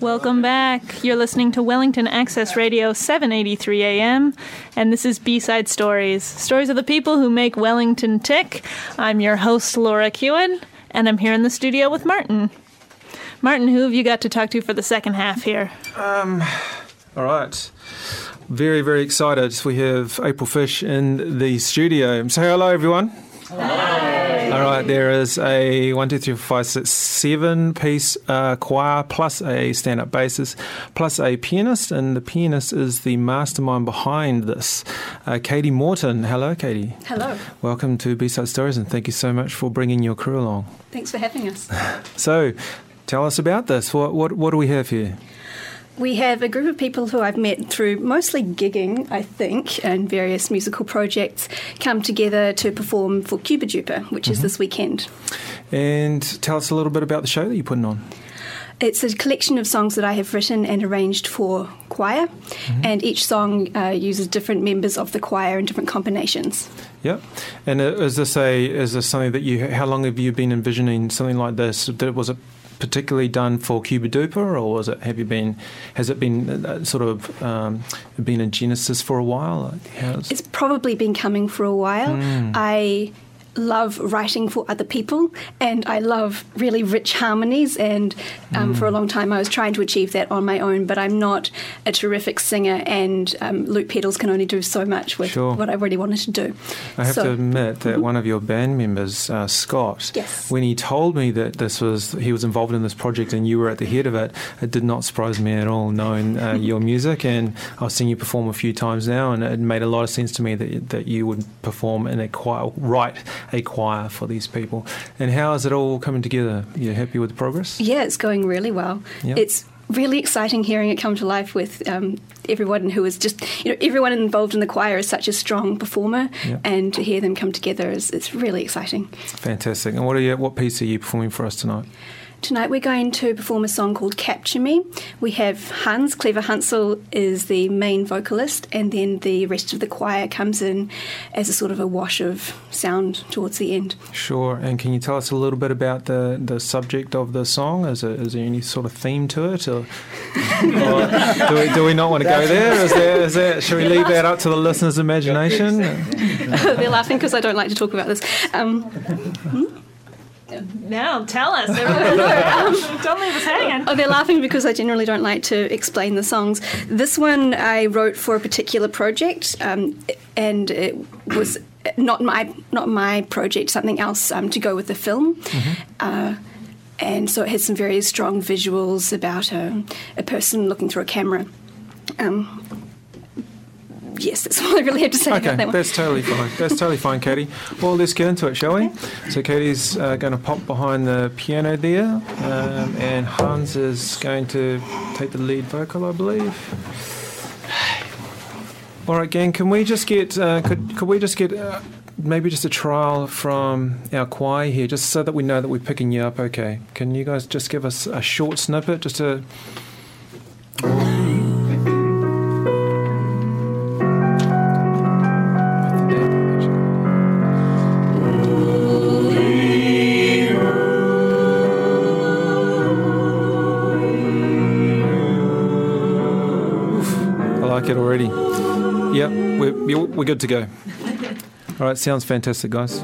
Welcome back. You're listening to Wellington Access Radio 783 AM, and this is B-Side Stories, stories of the people who make Wellington tick. I'm your host, Laura Kewen, and I'm here in the studio with Martin. Martin, who have you got to talk to for the second half here? Um, all right. Very, very excited. We have April Fish in the studio. Say hello, everyone. Hi. All right, there is a one, two, three, four, five, six, seven piece uh, choir plus a stand up bassist plus a pianist, and the pianist is the mastermind behind this, uh, Katie Morton. Hello, Katie. Hello. Welcome to B Side Stories, and thank you so much for bringing your crew along. Thanks for having us. So, tell us about this. What, what, what do we have here? We have a group of people who I've met through mostly gigging, I think, and various musical projects come together to perform for Cuba Dupa, which Mm-hmm. is this weekend. And tell us a little bit about the show that you're putting on. It's a collection of songs that I have written and arranged for choir, Mm-hmm. and each song uh, uses different members of the choir in different combinations. Yep. And uh, is this a is this something that you? How long have you been envisioning something like this? Was it particularly done for Cuba Dupa, or was it? Have you been? Has it been uh, sort of um, been a genesis for a while? How's, It's probably been coming for a while. Hmm. I love writing for other people and I love really rich harmonies and um, Hmm. for a long time I was trying to achieve that on my own but I'm not a terrific singer and um, loop pedals can only do so much with Sure. what I really wanted to do. I have So- to admit that one of your band members, uh, Scott, Yes. when he told me that this was he was involved in this project and you were at the head of it, it did not surprise me at all, knowing uh, your music. And I've seen you perform a few times now, and it made a lot of sense to me that that you would perform in a choir, write a choir for these people. And how is it all coming together? You're happy with the progress? Yeah, it's going really well. Yep. It's really exciting hearing it come to life with um, everyone who is just, you know, everyone involved in the choir is such a strong performer, Yep. and to hear them come together is it's really exciting. Fantastic. And what are you? What piece are you performing for us tonight? Tonight we're going to perform a song called Capture Me. We have Hans, Clever Hansel is the main vocalist, and then the rest of the choir comes in as a sort of a wash of sound towards the end. Sure. And can you tell us a little bit about the, the subject of the song? Is, it, is there any sort of theme to it? Or, or do, we, do we not want to go there? Is there, is there? Should we leave that up to the listener's imagination? They're laughing because I don't like to talk about this. Um, Now, tell us. Don't leave us hanging. oh, they're laughing because I generally don't like to explain the songs. This one I wrote for a particular project, um, and it was not my not my project, something else um, to go with the film. Uh, and so it had some very strong visuals about a, a person looking through a camera. Um, yes, that's all I really have to say Okay, about that one. that's totally fine. That's totally fine, Katie. Well, let's get into it, shall we? So Katie's uh, going to pop behind the piano there, um, and Hans is going to take the lead vocal, I believe. All right, gang. Can we just get? Uh, could could we just get? Uh, Maybe just a trial from our choir here, just so that we know that we're picking you up okay. Can you guys just give us a short snippet, just to we're, good to go. All right, sounds fantastic, guys.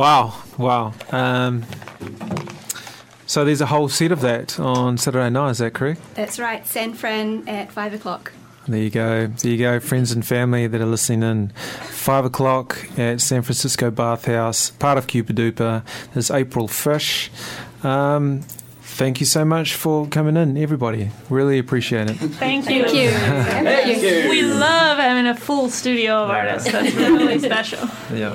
Wow, wow. Um, so there's a whole set of that on Saturday night, is that correct? That's right, San Fran at five o'clock. There you go. There you go, friends and family that are listening in. Five o'clock at San Francisco Bathhouse, part of Cuba Dupa. There's April Fish. Um, thank you so much for coming in, everybody. Really appreciate it. Thank you. Thank you. Thank you. We love having a full studio of artists. That's really special. Yeah.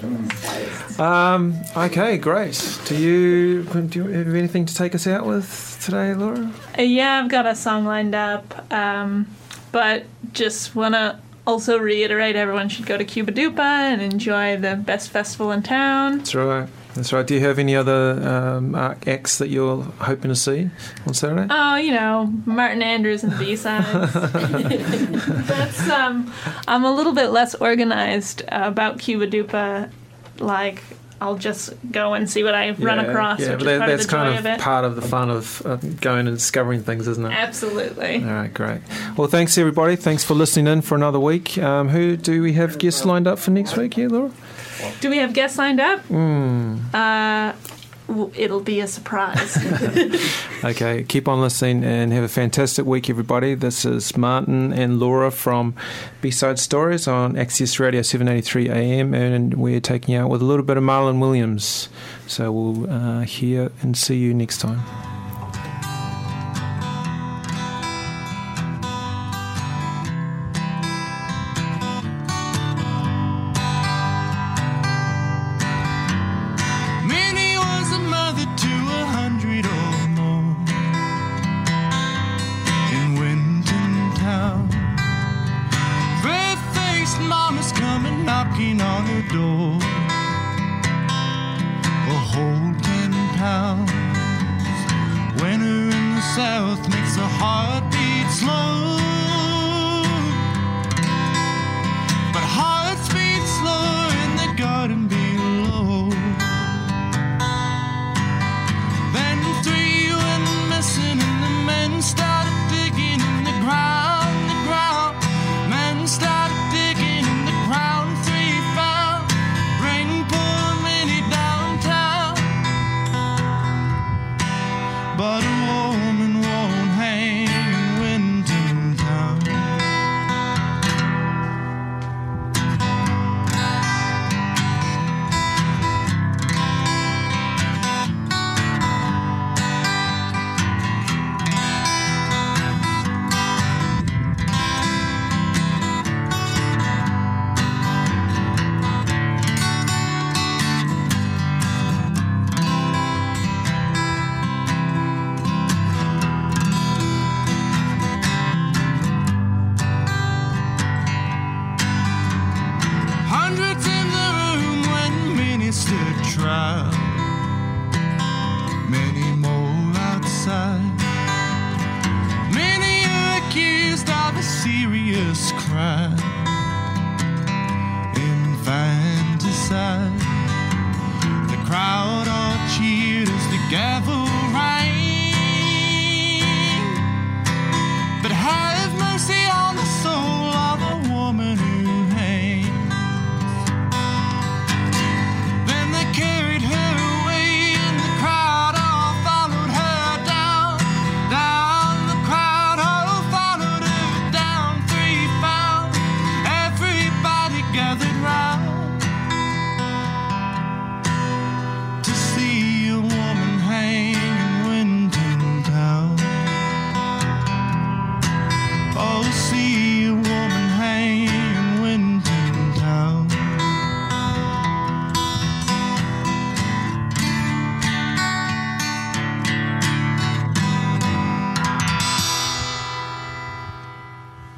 Um, okay, great. Do you do you have anything to take us out with today, Laura? Uh, yeah, I've got a song lined up, um, but just want to also reiterate everyone should go to Cuba Dupa and enjoy the best festival in town. That's right. That's right. Do you have any other um, acts that you're hoping to see on Saturday? Oh, you know, Martin Andrews and B sides. That's um, I'm a little bit less organized about Cuba Dupa. Like, I'll just go and see what I run across, Yeah, but that, part that's of kind of of part of the fun of uh, going and discovering things, isn't it? Absolutely. All right, great. Well, thanks everybody. Thanks for listening in for another week. Um, who do we have guests lined up for next week? Yeah, Laura. Do we have guests lined up? Hmm. Uh, it'll be a surprise. Okay, keep on listening and have a fantastic week, everybody. This is Martin and Laura from B-Side Stories on Access Radio 783 AM, and we're taking you out with a little bit of Marlon Williams. So we'll uh, hear and see you next time. Hundreds in the room when many trial, many more outside. Many accused of a serious crime.